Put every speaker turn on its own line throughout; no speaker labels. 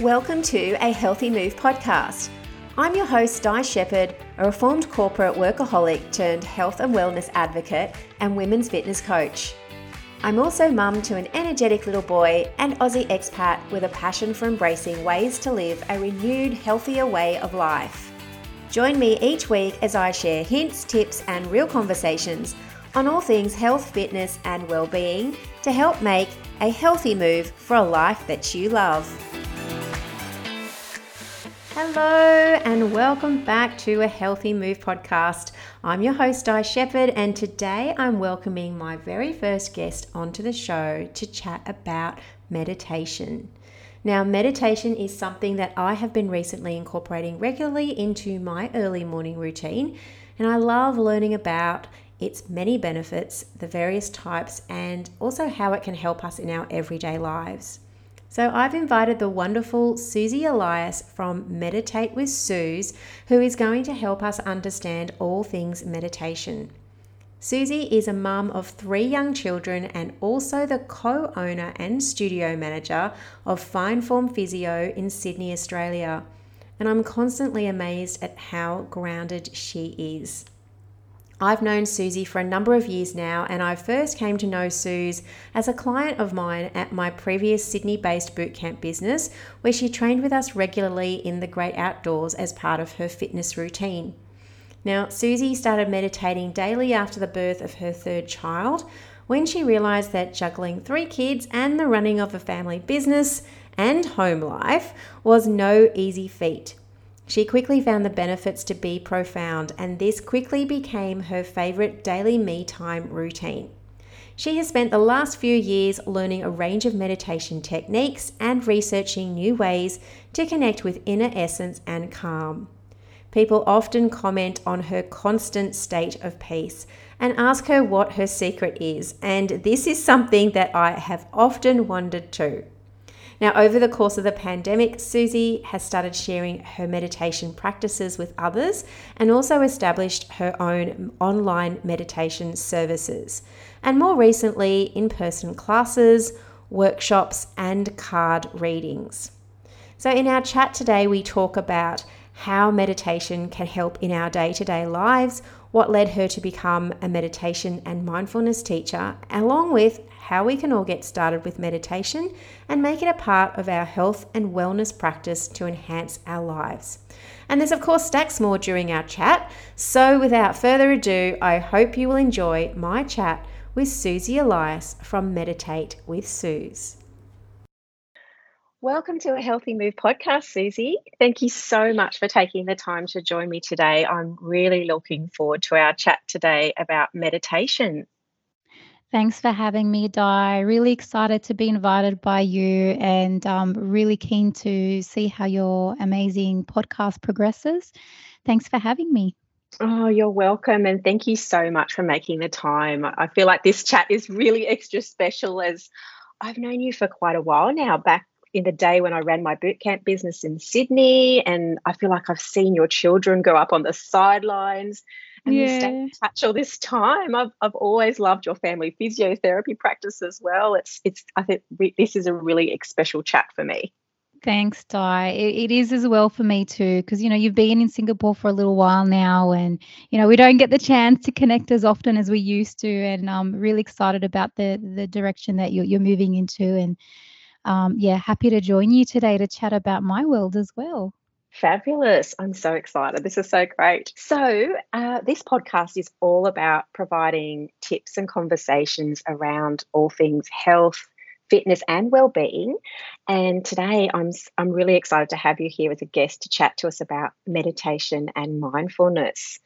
Welcome to a Healthy Move podcast. I'm your host, Di Shepherd, a reformed corporate workaholic turned health and wellness advocate and women's fitness coach. I'm also mum to an energetic little boy and Aussie expat with a passion for embracing ways to live a renewed, healthier way of life. Join me each week as I share hints, tips, and real conversations on all things health, fitness, and well-being to help make a healthy move for a life that you love. Hello, and welcome back to a Healthy Move podcast. I'm your host, Di Shepherd, and today I'm welcoming my very first guest onto the show to chat about meditation. Now, meditation is something that I have been recently incorporating regularly into my early morning routine, and I love learning about its many benefits, the various types, and also how it can help us in our everyday lives. So I've invited the wonderful Suzy Elias from Meditate with Suz, who is going to help us understand all things meditation. Suzy is a mum of three young children and also the co owner and studio manager of Fine Form Physio in Sydney, Australia. And I'm constantly amazed at how grounded she is. I've known Suzy for a number of years now, and I first came to know Suz as a client of mine at my previous Sydney based bootcamp business, where she trained with us regularly in the great outdoors as part of her fitness routine. Now, Suzy started meditating daily after the birth of her third child when she realised that juggling three kids and the running of a family business and home life was no easy feat. She quickly found the benefits to be profound, and this quickly became her favourite daily me time routine. She has spent the last few years learning a range of meditation techniques and researching new ways to connect with inner essence and calm. People often comment on her constant state of peace and ask her what her secret is, and this is something that I have often wondered too. Now, over the course of the pandemic, Suzy has started sharing her meditation practices with others and also established her own online meditation services. And more recently, in person classes, workshops, and card readings. So, in our chat today, we talk about how meditation can help in our day to day lives, what led her to become a meditation and mindfulness teacher, along with how we can all get started with meditation and make it a part of our health and wellness practice to enhance our lives. And there's, of course, stacks more during our chat. So, without further ado, I hope you will enjoy my chat with Suzy Elias from Meditate with Suz. Welcome to a Healthy Move podcast, Suzy. Thank you so much for taking the time to join me today. I'm really looking forward to our chat today about meditation.
Thanks for having me, Di. Really excited to be invited by you and um, really keen to see how your amazing podcast progresses. Thanks for having me.
Oh, you're welcome. And thank you so much for making the time. I feel like this chat is really extra special as I've known you for quite a while now, back in the day when I ran my bootcamp business in Sydney, and I feel like I've seen your children grow up on the sidelines and yeah. stay in touch all this time. I've, I've always loved your family physiotherapy practice as well. It's it's I think re- this is a really special chat for me.
Thanks, Di. It, it is as well for me too, because you know you've been in Singapore for a little while now, and you know we don't get the chance to connect as often as we used to, and I'm really excited about the the direction that you're, you're moving into, and um, yeah, happy to join you today to chat about my world as well.
Fabulous. I'm so excited. This is so great. So, uh, this podcast is all about providing tips and conversations around all things health, fitness and well-being. And today I'm I'm really excited to have you here as a guest to chat to us about meditation and mindfulness.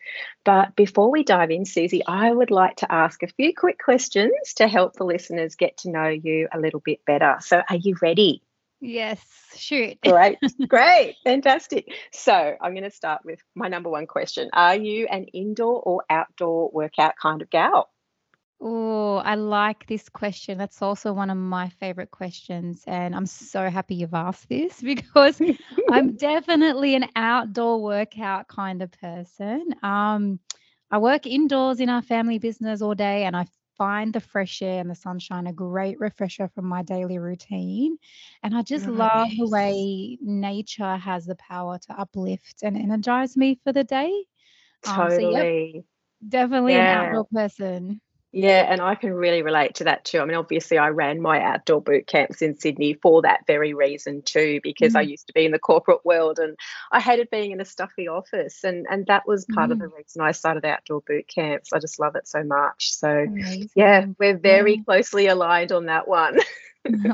But before we dive in, Suzy, I would like to ask a few quick questions to help the listeners get to know you a little bit better. So are you ready?
Yes, shoot.
great, great, fantastic. So I'm going to start with my number one question. Are you an indoor or outdoor workout kind of gal?
Oh, I like this question. That's also one of my favorite questions. And I'm so happy you've asked this because I'm definitely an outdoor workout kind of person. Um, I work indoors in our family business all day and I find the fresh air and the sunshine a great refresher from my daily routine. And I just love the way nature has the power to uplift and energize me for the day. Um, so, yep,
Totally.
definitely an
Yeah.
outdoor person.
Yeah, and I can really relate to that too. I mean, obviously, I ran my outdoor boot camps in Sydney for that very reason too, because I
Mm,
used to be in the corporate world and I hated being in a stuffy office, and and that was part of the
mm,
reason I started outdoor boot camps. I just love it so much. So, yeah, we're
Yeah.
very closely aligned on that one.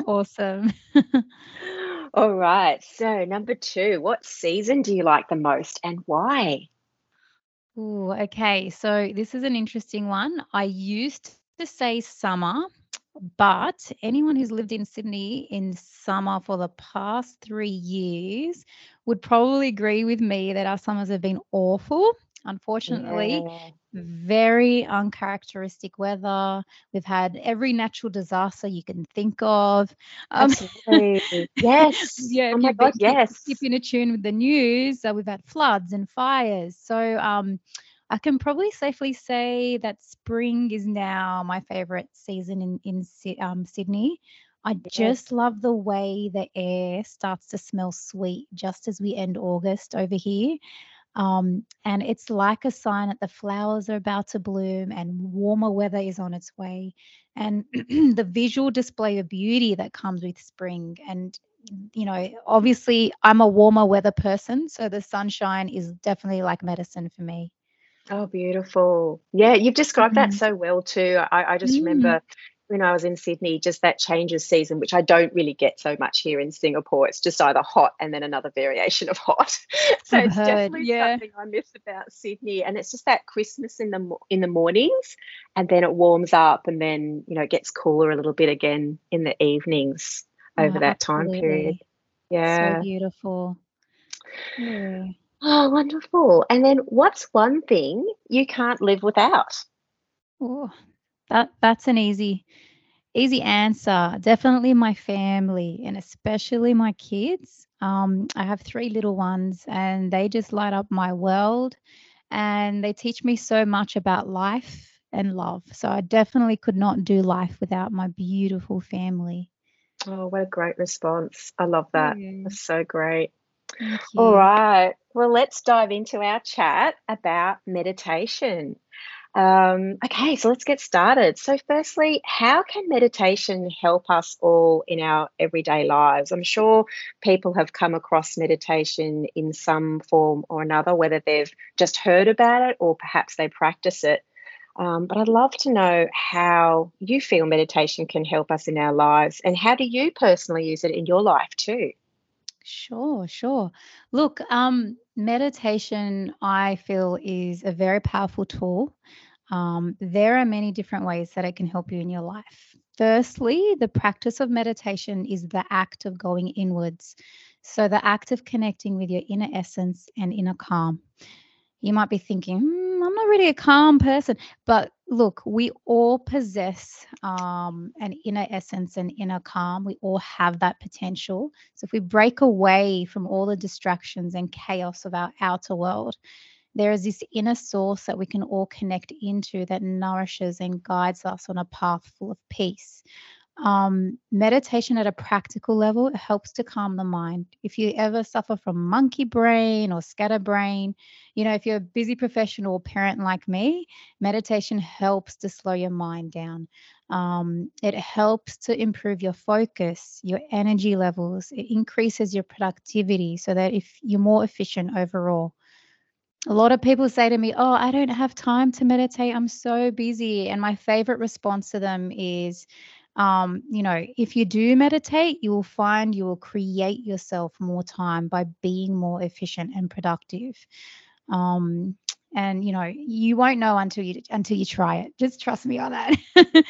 Awesome.
All right. So, number two, what season do you like the most and why?
Ooh, okay. So this is an interesting one. I used to say summer, but anyone who's lived in Sydney in summer for the past three years would probably agree with me that our summers have been awful. Unfortunately,
Yeah,
very uncharacteristic weather. We've had every natural disaster you can think of. Um,
absolutely. Yes.
yeah,
Oh my
been
God,
keep,
yes.
keeping a tune with the news, uh, we've had floods and fires. So um, I can probably safely say that spring is now my favorite season in in um, Sydney. I just love the way the air starts to smell sweet just as we end August over here. Um, and it's like a sign that the flowers are about to bloom and warmer weather is on its way. And the visual display of beauty that comes with spring. And, you know, obviously I'm a warmer weather person. So the sunshine is definitely like medicine for me.
Oh, beautiful. Yeah, you've described that
Mhm.
so well too. I, I just
Mm,
remember when I was in Sydney, just that change of season, which I don't really get so much here in Singapore. It's just either hot and then another variation of hot. So
I've
it's
heard.
definitely
Yeah.
something I miss about Sydney. And it's just that Christmas in the in the mornings, and then it warms up, and then you know it gets cooler a little bit again in the evenings over
Oh,
that time period.
absolutely. So
Yeah.
beautiful. Yeah.
Oh, wonderful. And then what's one thing you can't live without?
Oh, that that's an easy Easy answer. Definitely my family and especially my kids. Um, I have three little ones and they just light up my world and they teach me so much about life and love. So I definitely could not do life without my beautiful family.
Oh, what a great response. I love that.
Yeah.
That's so great. All right. Well, let's dive into our chat about meditation. Um, okay, so let's get started. So, firstly, how can meditation help us all in our everyday lives? I'm sure people have come across meditation in some form or another, whether they've just heard about it or perhaps they practice it. Um, but I'd love to know how you feel meditation can help us in our lives and how do you personally use it in your life too?
Sure, sure. Look, um, meditation, I feel, is a very powerful tool. Um, there are many different ways that it can help you in your life. Firstly, the practice of meditation is the act of going inwards. So, the act of connecting with your inner essence and inner calm. You might be thinking, "Hmm, I'm not really a calm person. But look, we all possess um, an inner essence and inner calm. We all have that potential. So if we break away from all the distractions and chaos of our outer world, there is this inner source that we can all connect into that nourishes and guides us on a path full of peace. Um, meditation at a practical level it helps to calm the mind. If you ever suffer from monkey brain or scatterbrain, you know, if you're a busy professional or parent like me, meditation helps to slow your mind down. Um, it helps to improve your focus, your energy levels. It increases your productivity so that if you're more efficient overall. A lot of people say to me, Oh, I don't have time to meditate. I'm so busy. And my favorite response to them is, um, you know, if you do meditate, you will find you will create yourself more time by being more efficient and productive. Um, and you know, you won't know until you until you try it. Just trust me on that.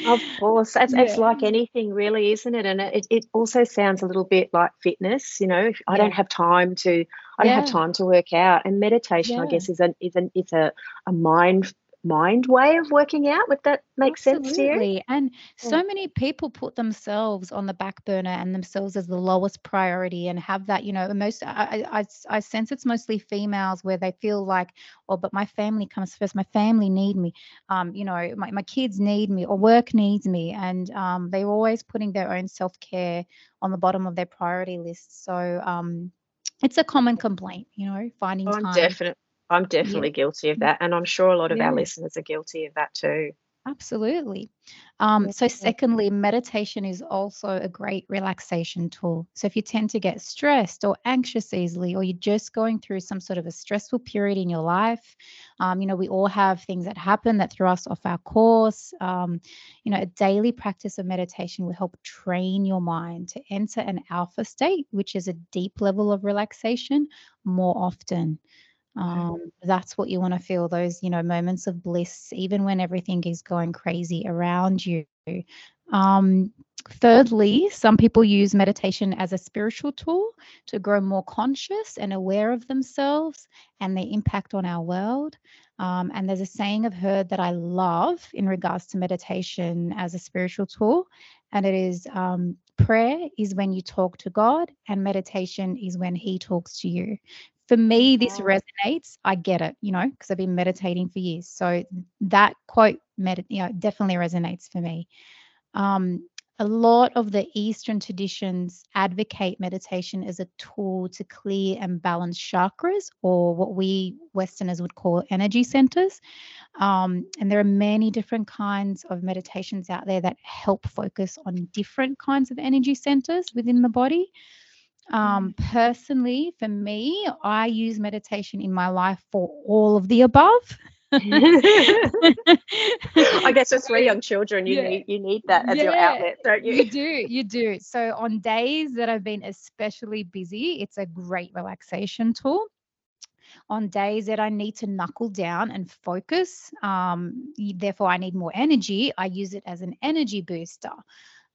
Of course, it's, it's like anything, really, isn't it? And it, it also sounds a little bit like fitness. You know, if I don't have time to, I don't have time to work out. And meditation, I guess, is an is an it's a a mind mind way of working out. Would that make sense to you?
Absolutely. And
Yeah.
so many people put themselves on the back burner and themselves as the lowest priority and have that, you know, most I I sense it's mostly females where they feel like, oh, but my family comes first. My family need me. Um, you know, my, my kids need me or work needs me. And um, they're always putting their own self-care on the bottom of their priority list. So um, it's a common complaint, you know, finding
I'm
time.
definitely I'm
Yeah.
definitely guilty of that. And I'm sure a lot of our listeners are guilty of that too.
Absolutely. Um, so, secondly, meditation is also a great relaxation tool. So, if you tend to get stressed or anxious easily, or you're just going through some sort of a stressful period in your life, um, you know, we all have things that happen that throw us off our course. Um, you know, a daily practice of meditation will help train your mind to enter an alpha state, which is a deep level of relaxation, more often. Um, that's what you want to feel those, you know, moments of bliss, even when everything is going crazy around you. Um, thirdly, some people use meditation as a spiritual tool to grow more conscious and aware of themselves and their impact on our world. Um, and there's a saying I've heard that I love in regards to meditation as a spiritual tool, and it is um, prayer is when you talk to God, and meditation is when He talks to you. For me this resonates i get it you know because i've been meditating for years. So that quote med- you know, definitely resonates for me. Um, a lot of the eastern traditions advocate meditation as a tool to clear and balance chakras or what we westerners would call energy centers. Um, and there are many different kinds of meditations out there that help focus on different kinds of energy centers within the body. Um, personally, for me, I use meditation in my life for all of the above.
I guess with three young children, you
Yeah.
need you need that as your outlet, don't
You
you?
do, you do. So on days that I've been especially busy, it's a great relaxation tool. On days that I need to knuckle down and focus, um, therefore I need more energy, I use it as an energy booster.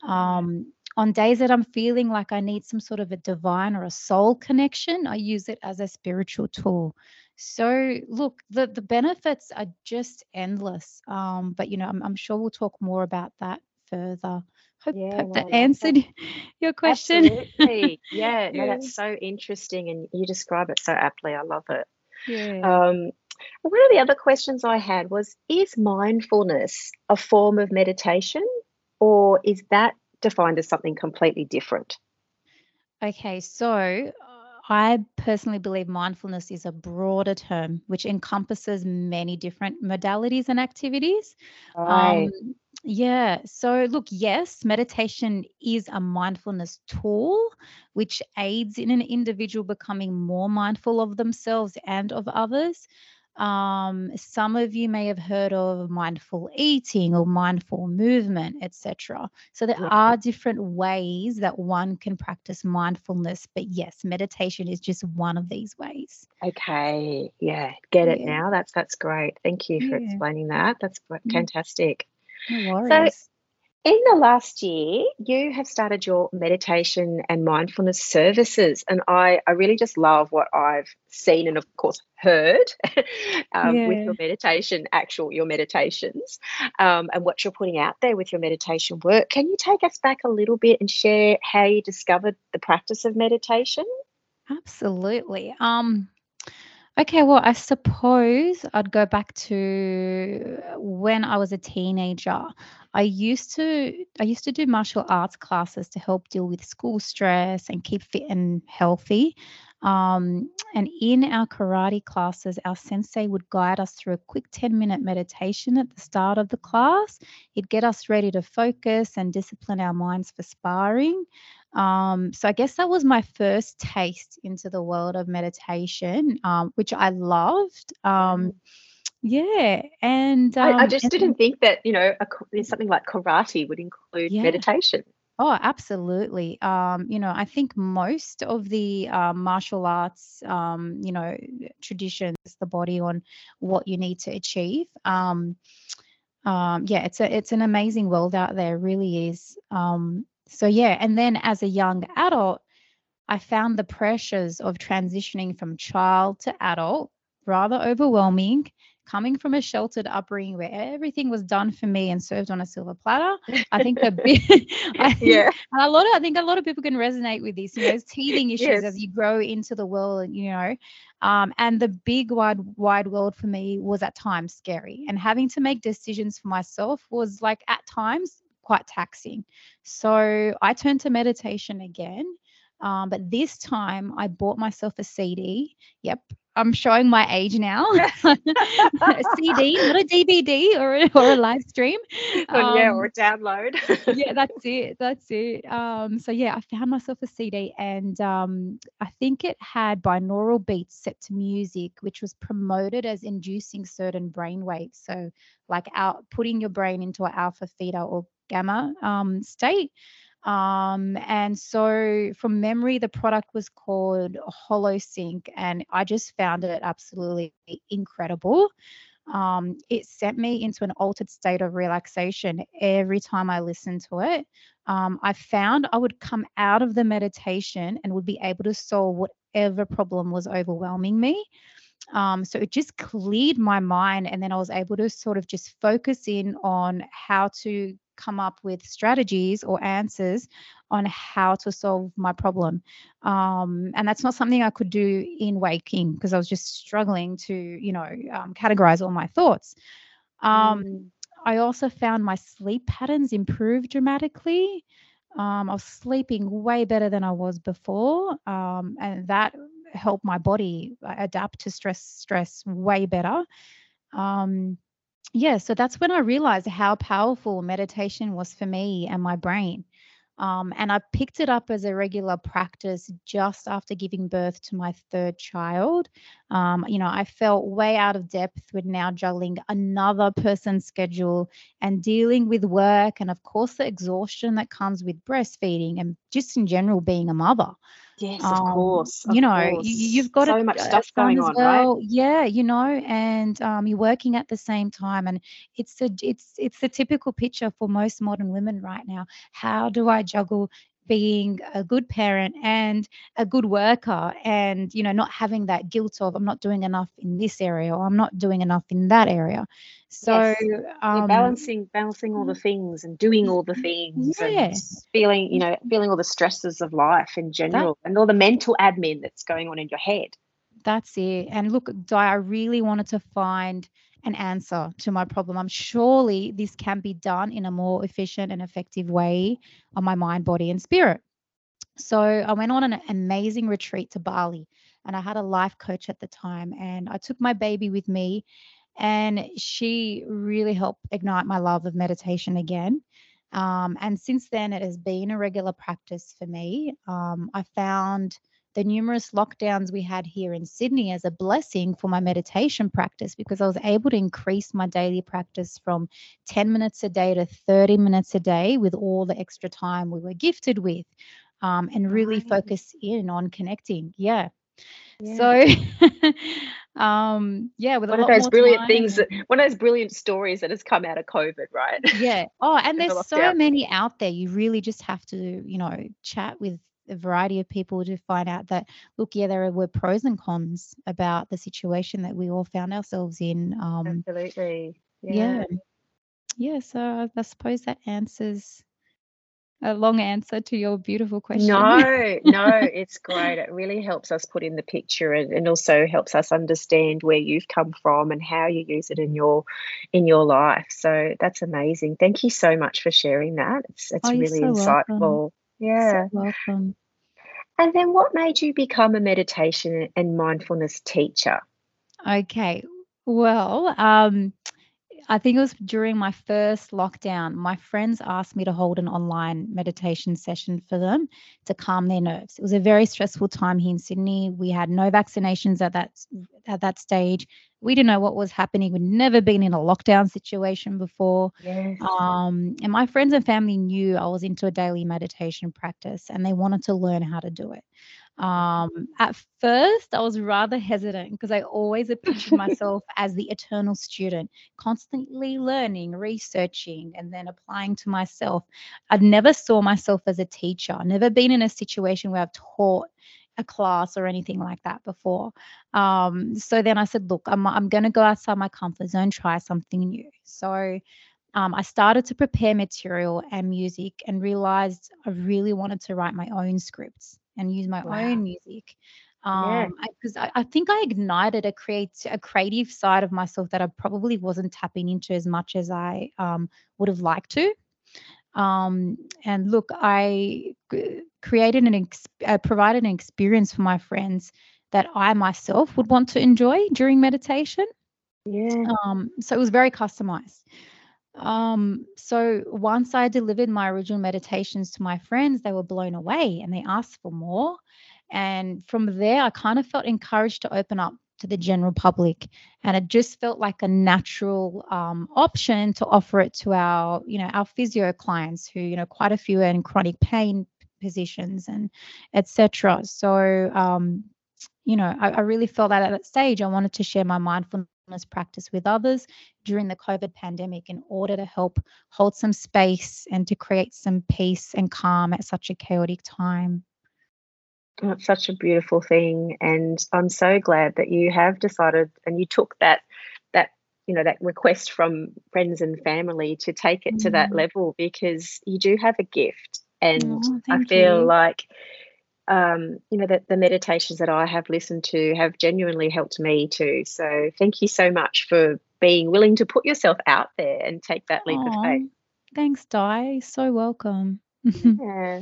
Um, on days that I'm feeling like I need some sort of a divine or a soul connection, I use it as a spiritual tool. So, look, the, the benefits are just endless. Um, but, you know, I'm, I'm sure we'll talk more about that further. Hope,
Yeah,
hope
no,
that answered
that.
your question.
Absolutely. Yeah, no, that's so interesting and you describe it so aptly. I love it.
Yeah.
Um, one of the other questions I had was Is mindfulness a form of meditation or is that defined as something completely different?
Okay, so I personally believe mindfulness is a broader term which encompasses many different modalities and activities.
Right.
Um, yeah, so look, yes, meditation is a mindfulness tool which aids in an individual becoming more mindful of themselves and of others. Um, some of you may have heard of mindful eating or mindful movement, etc. So there
Yeah.
are different ways that one can practice mindfulness, but yes, meditation is just one of these ways.
Okay. Yeah. Get it now. That's that's great. Thank you for
yeah,
explaining that. That's fantastic.
no
So
worries.
In the last year, you have started your meditation and mindfulness services, and I, I really just love what I've seen and, of course, heard um, with your meditation, actual your meditations, um, and what you're putting out there with your meditation work. Can you take us back a little bit and share how you discovered the practice of meditation?
Absolutely. Um, okay, well, I suppose I'd go back to when I was a teenager. I used to I used to do martial arts classes to help deal with school stress and keep fit and healthy. Um, and in our karate classes, our sensei would guide us through a quick 10 minute meditation at the start of the class. He'd get us ready to focus and discipline our minds for sparring. Um, so I guess that was my first taste into the world of meditation, um, which I loved. Um, yeah, and
I, I
um,
just
and
didn't think that, you know, a, something like karate would include
yeah.
meditation.
Oh, absolutely. Um, you know, I think most of the uh, martial arts, um, you know, traditions, the body on what you need to achieve. Um, um, yeah, it's a it's an amazing world out there, really is. Um, so yeah, and then as a young adult, I found the pressures of transitioning from child to adult rather overwhelming coming from a sheltered upbringing where everything was done for me and served on a silver platter, I think the big, yeah, a lot of I think a lot of people can resonate with this. You know, teething issues yes. as you grow into the world, you know, um, and the big wide wide world for me was at times scary, and having to make decisions for myself was like at times quite taxing. So I turned to meditation again. Um, but this time I bought myself a CD. Yep, I'm showing my age now. a CD, not a DVD or a, or a live stream.
Um, yeah, or download.
yeah, that's it. That's it. Um, so yeah, I found myself a CD, and um, I think it had binaural beats set to music, which was promoted as inducing certain brain waves. So like out putting your brain into an alpha, theta, or gamma um, state. Um, and so from memory, the product was called HoloSync, and I just found it absolutely incredible. Um, it sent me into an altered state of relaxation every time I listened to it. Um, I found I would come out of the meditation and would be able to solve whatever problem was overwhelming me. Um, so it just cleared my mind, and then I was able to sort of just focus in on how to come up with strategies or answers on how to solve my problem. Um, and that's not something I could do in waking because I was just struggling to, you know, um, categorize all my thoughts. Um, mm. I also found my sleep patterns improved dramatically. Um, I was sleeping way better than I was before, um, and that helped my body adapt to stress stress way better. Um, yeah, so that's when I realized how powerful meditation was for me and my brain. Um, and I picked it up as a regular practice just after giving birth to my third child. Um, you know, I felt way out of depth with now juggling another person's schedule and dealing with work, and of course, the exhaustion that comes with breastfeeding and just in general being a mother.
Yes, of um, course.
Of you know, course. You, have got
so much stuff going on, well.
right? Yeah, you know, and um, you're working at the same time, and it's a it's it's the typical picture for most modern women right now. How do I juggle being a good parent and a good worker and you know not having that guilt of i'm not doing enough in this area or i'm not doing enough in that area. So
yes. um, balancing balancing all the things and doing all the things and feeling you know feeling all the stresses of life in general that, and all the mental admin that's going on in your head.
That's it. And look di i really wanted to find an answer to my problem. I'm surely this can be done in a more efficient and effective way on my mind, body, and spirit. So I went on an amazing retreat to Bali and I had a life coach at the time and I took my baby with me and she really helped ignite my love of meditation again. Um, and since then, it has been a regular practice for me. Um, I found the numerous lockdowns we had here in Sydney as a blessing for my meditation practice because I was able to increase my daily practice from 10 minutes a day to 30 minutes a day with all the extra time we were gifted with um, and really focus in on connecting. Yeah. yeah. So, um, yeah, with
one of those brilliant things, that, one of those brilliant stories that has come out of COVID, right?
Yeah. Oh, and there's so many out there. You really just have to, you know, chat with a variety of people to find out that look yeah there were pros and cons about the situation that we all found ourselves in
um absolutely
yeah yeah, yeah so i suppose that answers a long answer to your beautiful question.
No, no, it's great. It really helps us put in the picture and, and also helps us understand where you've come from and how you use it in your in your life. So that's amazing. Thank you so much for sharing that. It's it's oh, really so insightful. Welcome. Yeah. So welcome. And then what made you become a meditation and mindfulness teacher?
Okay. Well, um, I think it was during my first lockdown. My friends asked me to hold an online meditation session for them to calm their nerves. It was a very stressful time here in Sydney. We had no vaccinations at that at that stage. We didn't know what was happening. We'd never been in a lockdown situation before. Yes. Um, and my friends and family knew I was into a daily meditation practice and they wanted to learn how to do it. Um, at first, I was rather hesitant because I always pictured myself as the eternal student, constantly learning, researching, and then applying to myself. I'd never saw myself as a teacher, never been in a situation where I've taught a class or anything like that before. Um, so then I said, look, I'm, I'm going to go outside my comfort zone, try something new. So um, I started to prepare material and music and realized I really wanted to write my own scripts and use my
Wow.
own music.
Yeah.
Um, because I, I think I ignited a create a creative side of myself that I probably wasn't tapping into as much as I um, would have liked to. Um, and look, i created an ex- uh, provided an experience for my friends that I myself would want to enjoy during meditation.
Yeah.
Um, so it was very customized. Um, so once I delivered my original meditations to my friends, they were blown away and they asked for more. And from there, I kind of felt encouraged to open up to the general public. And it just felt like a natural um, option to offer it to our, you know, our physio clients who, you know, quite a few are in chronic pain positions and etc. So um, you know, I, I really felt that at that stage I wanted to share my mindfulness practice with others during the COVID pandemic in order to help hold some space and to create some peace and calm at such a chaotic time.
Oh, it's such a beautiful thing, and I'm so glad that you have decided and you took that that you know that request from friends and family to take it to that
Mm.
level because you do have a gift, and
Oh,
I feel
you.
like um, you know that the meditations that I have listened to have genuinely helped me too. So thank you so much for being willing to put yourself out there and take that leap of faith.
Thanks, Di. So welcome.
Yeah.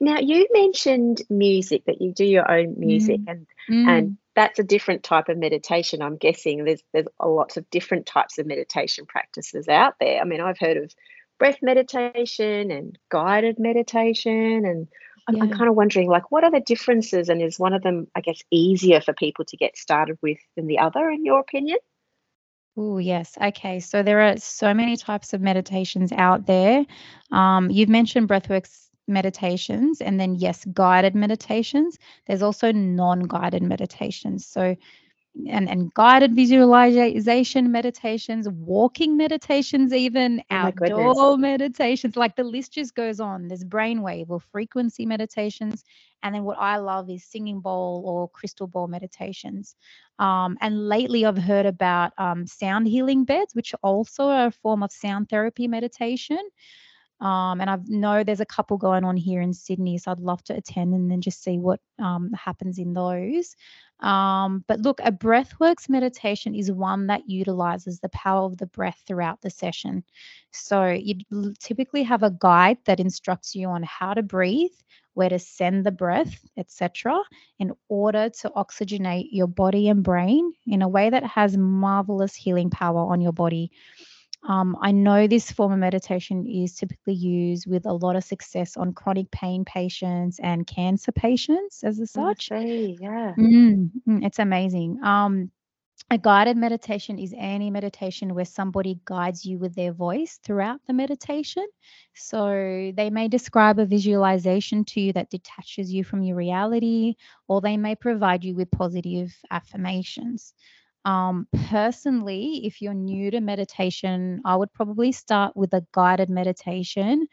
Now you mentioned music that you do your own music
Mm,
and
mm.
and that's a different type of meditation. I'm guessing there's there's lots of different types of meditation practices out there. I mean, I've heard of breath meditation and guided meditation and I'm, I'm kind of wondering like what are the differences and is one of them I guess easier for people to get started with than the other in your opinion?
Oh, yes. Okay. So there are so many types of meditations out there. Um, you've mentioned breathworks meditations and then, yes, guided meditations. There's also non guided meditations. So, and, and guided visualization meditations, walking meditations, even
Oh
outdoor meditations. Like the list just goes on. There's brainwave or frequency meditations. And then what I love is singing bowl or crystal ball meditations. Um, and lately, I've heard about um, sound healing beds, which also are a form of sound therapy meditation. Um, and I know there's a couple going on here in Sydney, so I'd love to attend and then just see what um, happens in those. Um, but look, a breathworks meditation is one that utilizes the power of the breath throughout the session. So you typically have a guide that instructs you on how to breathe, where to send the breath, etc., in order to oxygenate your body and brain in a way that has marvelous healing power on your body. Um, I know this form of meditation is typically used with a lot of success on chronic pain patients and cancer patients, as
I
such.
see, yeah.
Mm, mm, it's amazing. Um, a guided meditation is any meditation where somebody guides you with their voice throughout the meditation. So they may describe a visualization to you that detaches you from your reality, or they may provide you with positive affirmations. Um, personally, if you're new to meditation, I would probably start with a guided meditation.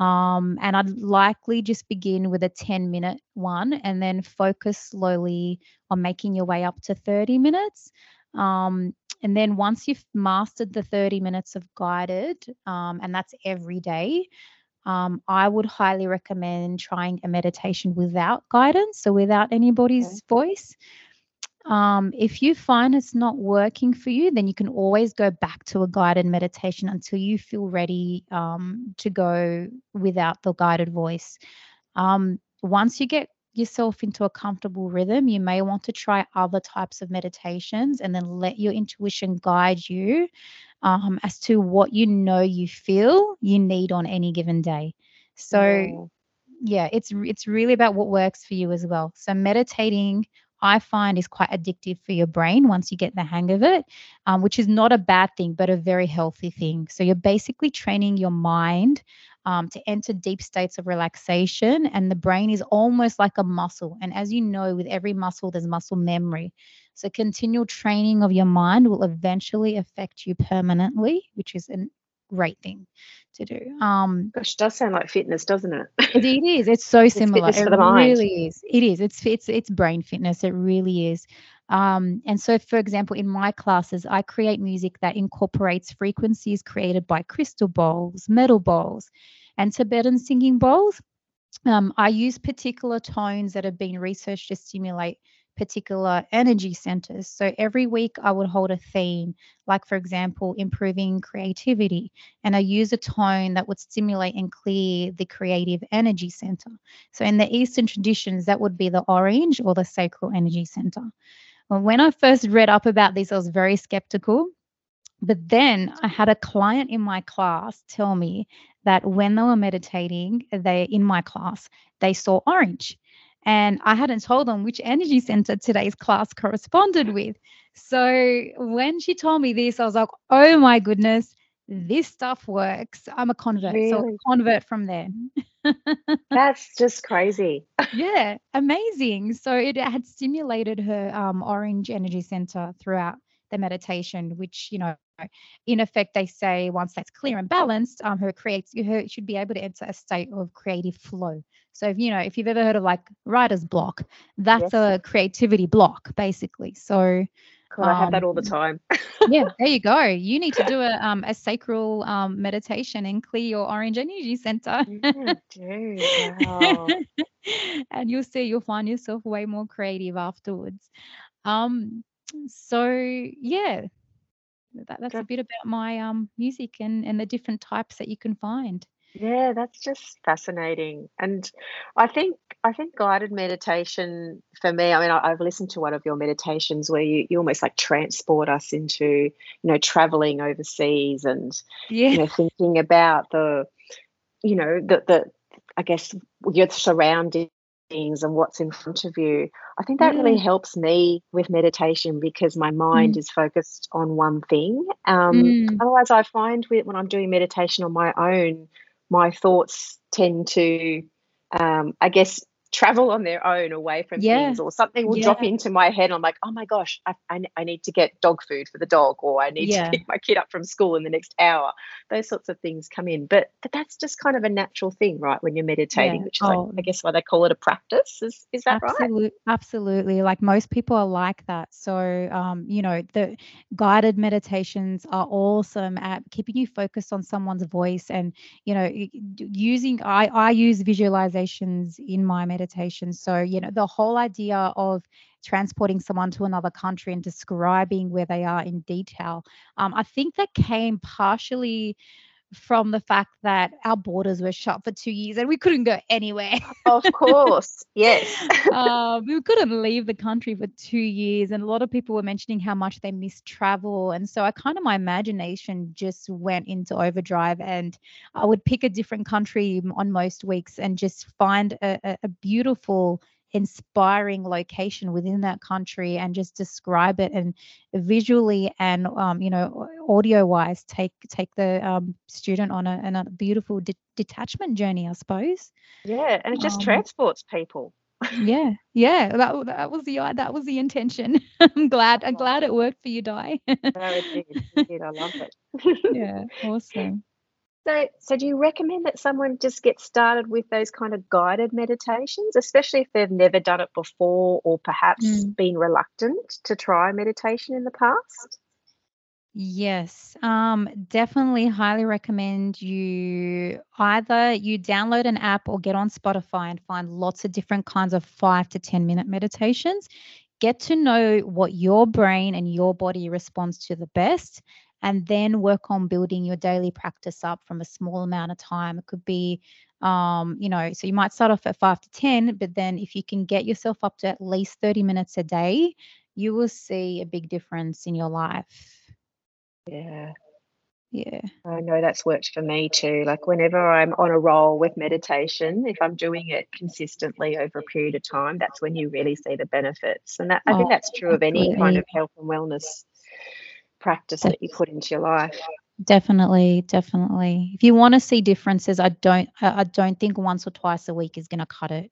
Um, and I'd likely just begin with a 10 minute one and then focus slowly on making your way up to 30 minutes. Um, and then once you've mastered the 30 minutes of guided, um, and that's every day, um, I would highly recommend trying a meditation without guidance, so without
Okay.
anybody's voice. Um, if you find it's not working for you, then you can always go back to a guided meditation until you feel ready um, to go without the guided voice. Um, once you get yourself into a comfortable rhythm, you may want to try other types of meditations and then let your intuition guide you um, as to what you know you feel you need on any given day. So
Yeah.
yeah, it's it's really about what works for you as well. So meditating, I find, is quite addictive for your brain once you get the hang of it, um, which is not a bad thing, but a very healthy thing. So you're basically training your mind um, to enter deep states of relaxation, and the brain is almost like a muscle. And as you know, with every muscle, there's muscle memory. So continual training of your mind will eventually affect you permanently, which is an great thing to do. Um,
Gosh, it does sound like fitness, doesn't it?
it, is. It's so similar.
fitness
it
for the mind.
really is. It is. It's it's it's brain fitness. It really is. Um, and so, for example, in my classes, I create music that incorporates frequencies created by crystal bowls, metal bowls, and Tibetan singing bowls. Um, I use particular tones that have been researched to stimulate particular energy centers. So every week I would hold a theme, like, for example, improving creativity, and I use a tone that would stimulate and clear the creative energy center. So in the Eastern traditions, that would be the orange or the sacral energy center. When I first read up about this, I was very skeptical. But then I had a client in my class tell me that when they were meditating, they in my class, they saw orange. And I hadn't told them which energy center today's class corresponded with. So when she told me this, I was like, oh my goodness, this stuff works. I'm a convert. So
Really?
convert from there.
That's just crazy.
yeah, amazing. So it had stimulated her um, orange energy center throughout the meditation, which you know, in effect, they say once that's clear and balanced, um, her creates her should be able to enter a state of creative flow. So if you know, if you've ever heard of like writer's block, that's
Yes.
a creativity block, basically. So
God, I have that all the
Um,
time.
yeah, there you go. You need to do a um a sacral um meditation and clear your orange energy center.
Yeah, dude. Wow.
and you'll see you'll find yourself way more creative afterwards. Um so yeah, that, that's a bit about my um music and and the different types that you can find.
Yeah, that's just fascinating. And I think I think guided meditation for me, I mean, I, I've listened to one of your meditations where you, you almost like transport us into, you know, traveling overseas and, you know, thinking about the, you know, the the I guess your surroundings and what's in front of you. I think that really helps me with meditation because my mind
Mm.
is focused on one thing. Um,
Mm.
otherwise, I find with, when I'm doing meditation on my own, my thoughts tend to, um, I guess, travel on their own away from
Yeah.
things, or something will drop into my head. I'm like, oh my gosh, I, I, I need to get dog food for the dog, or I need
Yeah.
to pick my kid up from school in the next hour. Those sorts of things come in, but but that's just kind of a natural thing, right? When you're meditating,
Yeah.
which is like,
Oh,
I guess why they call it a practice. Is is that right?
Absolutely, absolutely. Like most people are like that. So, um, you know, the guided meditations are awesome at keeping you focused on someone's voice and, you know, using I I use visualizations in my meditation. So, you know, the whole idea of transporting someone to another country and describing where they are in detail. Um, I think that came partially from the fact that our borders were shut for two years and we couldn't go anywhere.
Of course, yes.
uh, we couldn't leave the country for two years, and a lot of people were mentioning how much they miss travel. And so I kind of my imagination just went into overdrive, and I would pick a different country on most weeks and just find a, a beautiful, inspiring location within that country and just describe it and visually and um, you know audio wise take take the um, student on a, on a beautiful de- detachment journey, I suppose.
Yeah, and it just
Um,
transports people.
yeah, yeah, that that was the that was the intention. I'm glad I'm
Oh,
glad it worked for you, Di.
no, it did. It did. I love it.
yeah, awesome.
So, so do you recommend that someone just get started with those kind of guided meditations, especially if they've never done it before or perhaps
Mm.
been reluctant to try meditation in the past?
Yes, um, definitely highly recommend you either you download an app or get on Spotify and find lots of different kinds of five to 10 minute meditations. Get to know what your brain and your body responds to the best, and then work on building your daily practice up from a small amount of time. It could be, um, you know, so you might start off at five to 10, but then if you can get yourself up to at least 30 minutes a day, you will see a big difference in your life.
Yeah,
Yeah.
I know that's worked for me too. Like whenever I'm on a roll with meditation, if I'm doing it consistently over a period of time, that's when you really see the benefits. And that I think
Oh,
that's true of any kind of health and wellness practice that you put into your life.
Definitely, definitely. If you want to see differences, I don't I don't think once or twice a week is going to cut it.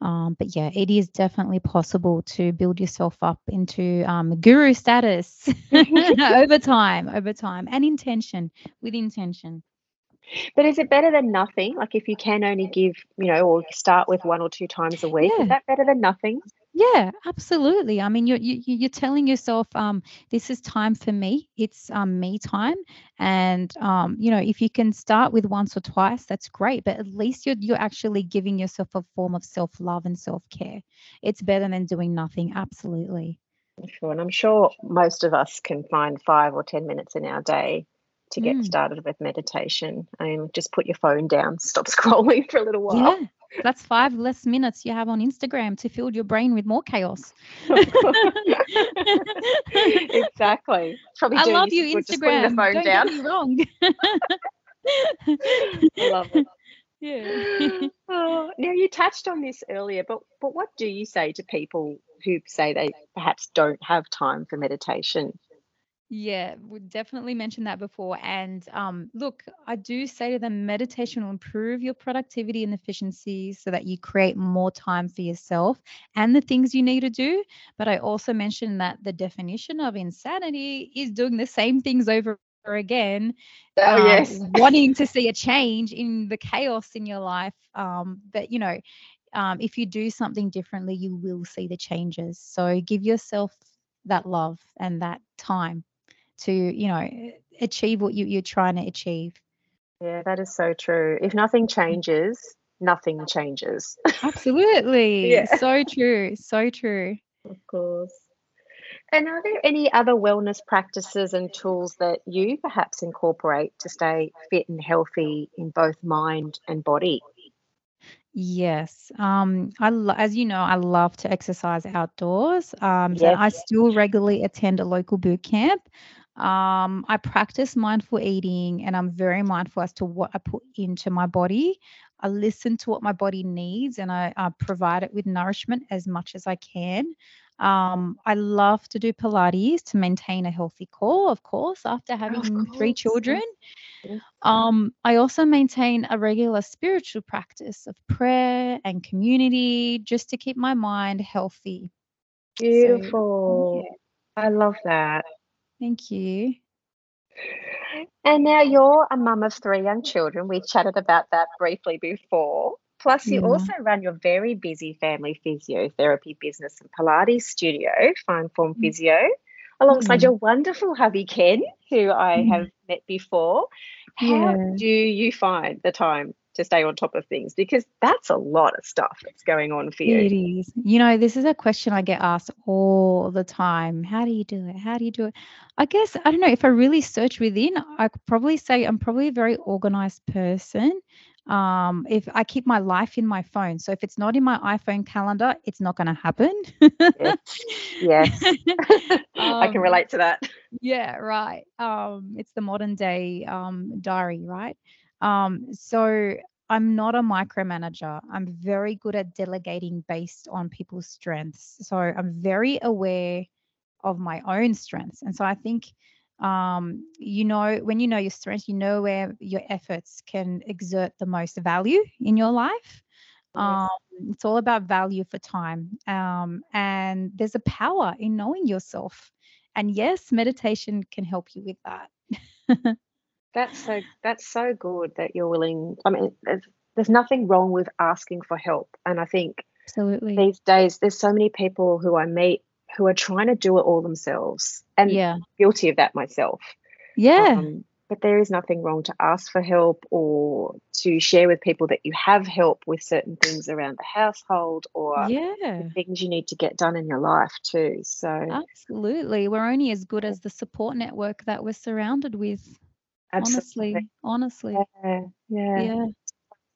Um, but yeah, it is definitely possible to build yourself up into um, guru status over time, over time, and intention with intention.
But is it better than nothing? Like if you can only give, you know, or start with one or two times a week,
Yeah.
is that better than nothing?
Yeah, absolutely. I mean, you're you, you- you're telling yourself, um, this is time for me. It's um, me time, and um, you know, if you can start with once or twice, that's great. But at least you're you're actually giving yourself a form of self love and self care. It's better than doing nothing. Absolutely.
Sure. And I'm sure most of us can find five or 10 minutes in our day to get
Mm.
started with meditation. I mean, just put your phone down, stop scrolling for a little while.
Yeah, that's five less minutes you have on Instagram to fill your brain with more chaos.
exactly. Probably
I love
you
you,
some good just the
Instagram.
phone
Don't
down.
get me wrong.
I love it.
yeah.
Oh, now you touched on this earlier, but but what do you say to people who say they perhaps don't have time for meditation?
Yeah, we definitely mentioned that before. And um, look, I do say to them, meditation will improve your productivity and efficiency so that you create more time for yourself and the things you need to do. But I also mentioned that the definition of insanity is doing the same things over again,
Oh
um,
yes.
wanting to see a change in the chaos in your life. Um, but you know, um, if you do something differently, you will see the changes. So give yourself that love and that time to, you know, achieve what you, you're trying to achieve.
Yeah, that is so true. If nothing changes, nothing changes.
Absolutely.
Yeah.
So true. So true.
Of course. And are there any other wellness practices and tools that you perhaps incorporate to stay fit and healthy in both mind and body?
Yes. Um, I lo- as you know, I love to exercise outdoors. Um, so I still regularly attend a local boot camp. Um, I practice mindful eating and I'm very mindful as to what I put into my body. I listen to what my body needs and I, I provide it with nourishment as much as I can. Um, I love to do Pilates to maintain a healthy core, of course, after having three
course, yeah.
children. Um, I also maintain a regular spiritual practice of prayer and community just to keep my mind healthy. So,
Beautiful.
yeah,
I love that.
Thank you.
And now you're a mum of three young children. We chatted about that briefly before. Plus, you
Yeah.
also run your very busy family physiotherapy business and Pilates studio, Fine Form
Mm,
Physio, alongside
mm,
your wonderful hubby Ken, who I
mm.
have met before. How
Yeah.
do you find the time to stay on top of things? Because that's a lot of stuff that's going on for you.
It is. You know, this is a question I get asked all the time. How do you do it? How do you do it? I guess, I don't know, if I really search within, I could probably say I'm probably a very organized person. Um, if I keep my life in my phone. So if it's not in my iPhone calendar, it's not going to happen.
Yes. Yes. I can
Um,
relate to that.
yeah, right. Um, it's the modern day um, diary, right? Um, so I'm not a micromanager. I'm very good at delegating based on people's strengths. So I'm very aware of my own strengths. And so I think, um, you know, when you know your strengths, you know where your efforts can exert the most value in your life. Um, it's all about value for time. Um, and there's a power in knowing yourself. And yes, meditation can help you with that.
That's so that's so good that you're willing. I mean, there's, there's nothing wrong with asking for help. And I think
Absolutely.
these days there's so many people who I meet who are trying to do it all themselves and
Yeah.
guilty of that myself.
Yeah.
Um, but there is nothing wrong to ask for help or to share with people that you have help with certain things around the household or
Yeah.
things you need to get done in your life too. So
Absolutely. We're only as good as the support network that we're surrounded with.
Absolutely.
Honestly. Honestly.
Yeah, yeah,
Yeah.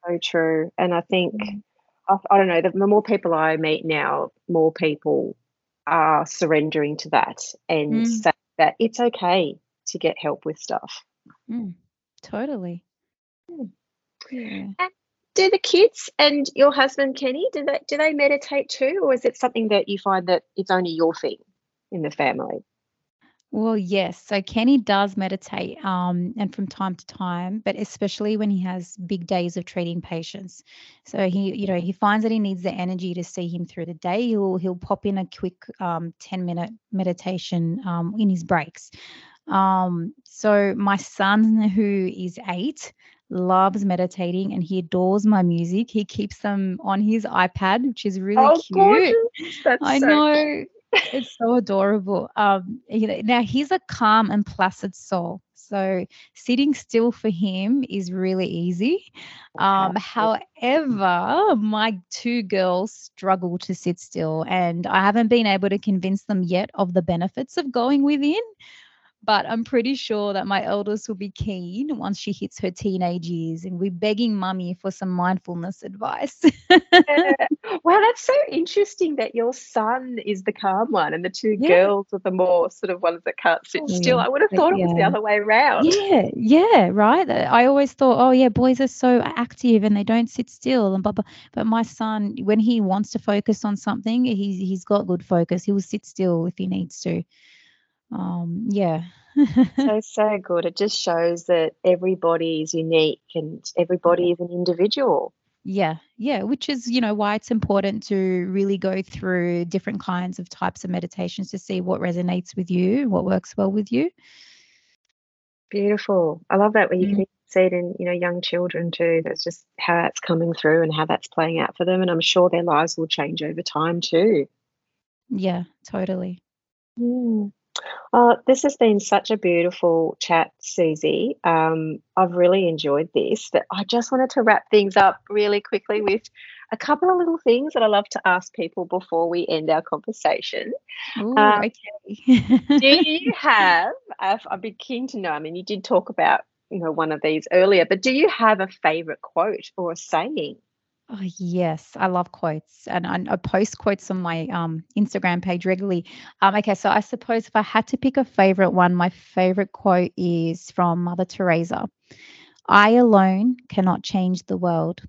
so true. And I think
Mm.
I, I don't know, the, the more people I meet now, more people are surrendering to that and
Mm.
say that it's okay to get help with stuff.
Mm. Totally.
Mm.
Yeah.
And do the kids and your husband Kenny, do they do they meditate too, or is it something that you find that it's only your thing in the family?
Well, yes. So Kenny does meditate, um, and from time to time, but especially when he has big days of treating patients. So he, you know, he finds that he needs the energy to see him through the day. He'll he'll pop in a quick um, 10 minute meditation um, in his breaks. Um, so my son, who is eight, loves meditating and he adores my music. He keeps them on his iPad, which is really
Oh,
cute. I
so
know. It's so adorable. Um, you know, now he's a calm and placid soul. So sitting still for him is really easy. Um, however, my two girls struggle to sit still, and I haven't been able to convince them yet of the benefits of going within. But I'm pretty sure that my eldest will be keen once she hits her teenage years and we're begging mummy for some mindfulness advice.
Yeah. Well, that's so interesting that your son is the calm one and the two
Yeah.
girls are the more sort of ones that can't sit
Oh,
still. I would have thought it was the other way around.
Yeah, yeah, right. I always thought, oh yeah, boys are so active and they don't sit still and blah blah. But my son, when he wants to focus on something, he's he's got good focus. He will sit still if he needs to. Um, yeah.
So, so good. It just shows that everybody is unique and everybody is an individual.
Yeah, yeah, which is, you know, why it's important to really go through different kinds of types of meditations to see what resonates with you, what works well with you.
Beautiful. I love that when you
Mm.
can see it in, you know, young children too. That's just how that's coming through and how that's playing out for them. And I'm sure their lives will change over time too.
Yeah, totally.
Mm. Oh, this has been such a beautiful chat, Suzy. Um, I've really enjoyed this. But I just wanted to wrap things up really quickly with a couple of little things that I love to ask people before we end our conversation.
Ooh,
Um,
okay.
do you have? I've, I'd be keen to know. I mean, you did talk about you know one of these earlier, but do you have a favorite quote or a saying?
Oh, yes, I love quotes, and I, I post quotes on my um, Instagram page regularly. Um, okay, so I suppose if I had to pick a favorite one, my favorite quote is from Mother Teresa. I alone cannot change the world,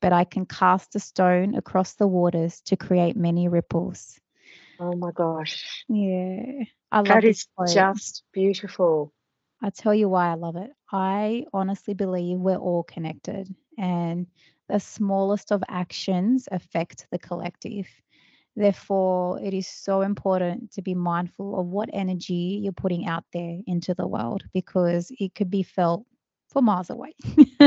but I can cast a stone across the waters to create many ripples.
Oh my gosh,
Yeah, I love
that is
quote.
just beautiful.
I'll tell you why I love it. I honestly believe we're all connected, and the smallest of actions affect the collective. Therefore, it is so important to be mindful of what energy you're putting out there into the world because it could be felt for miles away.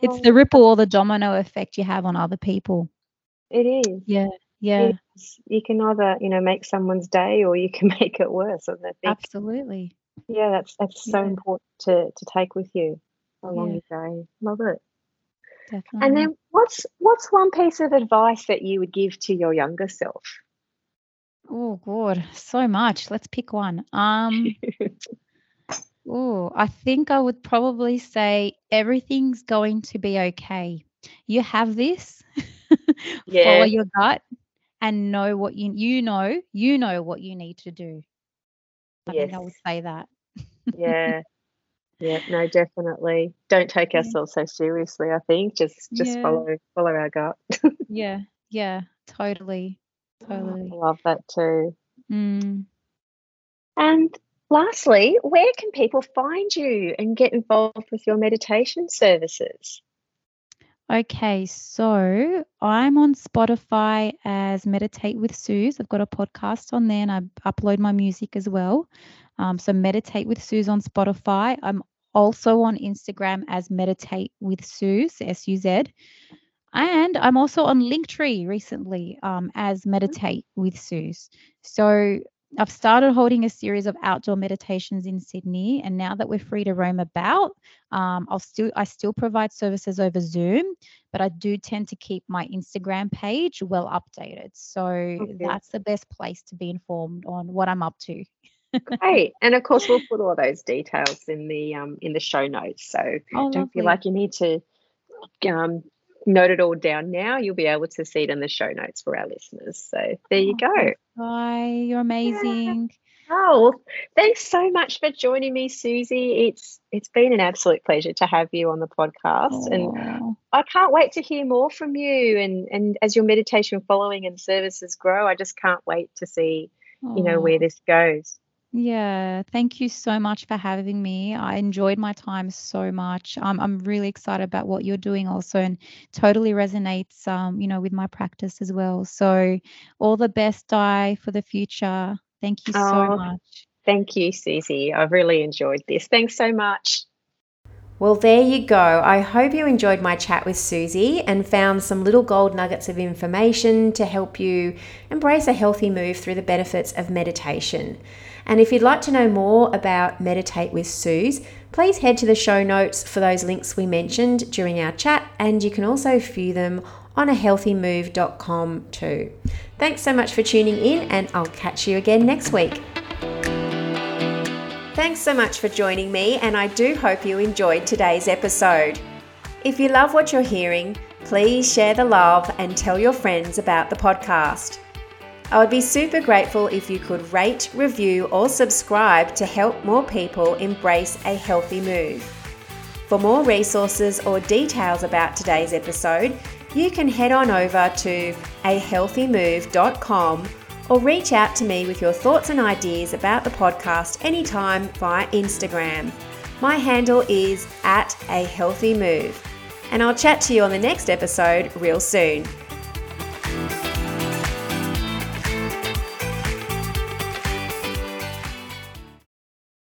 it's the
Oh,
ripple or the domino effect you have on other people.
it is.
Yeah, yeah,
is. You can either, you know, make someone's day or you can make it worse. And I think,
absolutely.
yeah, that's that's so
Yeah,
important to to take with you along
yeah,
your day. Love it. And then what's what's one piece of advice that you would give to your younger self?
Oh, God, so much. Let's pick one. Um, Oh, I think I would probably say everything's going to be okay. You have this. Follow your gut and know what you you know, you know what you need to do. I think
yes.
I would say that.
Yeah. Yeah, no, definitely. Don't take
Yeah.
ourselves so seriously, I think. Just just
Yeah.
follow follow our gut.
Yeah. Yeah. Totally.
I
Totally.
love that too.
Mm.
And lastly, where can people find you and get involved with your meditation services?
Okay, so I'm on Spotify as Meditate with Suz. I've got a podcast on there and I upload my music as well. Um, so Meditate with Suz on Spotify. I'm also on Instagram as Meditate with Suz, S U Z. And I'm also on Linktree recently um, as Meditate with Suz. So I've started holding a series of outdoor meditations in Sydney, and now that we're free to roam about, um, I'll still I still provide services over Zoom, but I do tend to keep my Instagram page well updated. So
Okay.
that's the best place to be informed on what I'm up to.
Great. And of course we'll put all those details in the um in the show notes. So
Oh,
don't feel like you need to um note it all down now. You'll be able to see it in the show notes for our listeners. So there you
Oh,
go.
Hi, you're
Yeah.
amazing.
Oh, well, thanks so much for joining me, Suzy. It's it's been an absolute pleasure to have you on the podcast, and
Oh,
I can't wait to hear more from you. And and as your meditation following and services grow, I just can't wait to see you know where
oh.
this goes.
Yeah, thank you so much for having me. I enjoyed my time so much. Um, I'm really excited about what you're doing also and totally resonates um, you know, with my practice as well. So all the best, Di, for the future. Thank you so
Oh,
much.
thank you, Suzy. I've really enjoyed this. Thanks so much.
Well, there you go. I hope you enjoyed my chat with Suzy and found some little gold nuggets of information to help you embrace a healthy move through the benefits of meditation. And if you'd like to know more about Meditate with Suz, please head to the show notes for those links we mentioned during our chat, and you can also view them on ahealthymove.com too. Thanks so much for tuning in, and I'll catch you again next week. Thanks so much for joining me, and I do hope you enjoyed today's episode. If you love what you're hearing, please share the love and tell your friends about the podcast. I would be super grateful if you could rate, review, or subscribe to help more people embrace a healthy move. For more resources or details about today's episode, you can head on over to ahealthymove.com or reach out to me with your thoughts and ideas about the podcast anytime via Instagram. My handle is at a healthy move. And I'll chat to you on the next episode real soon.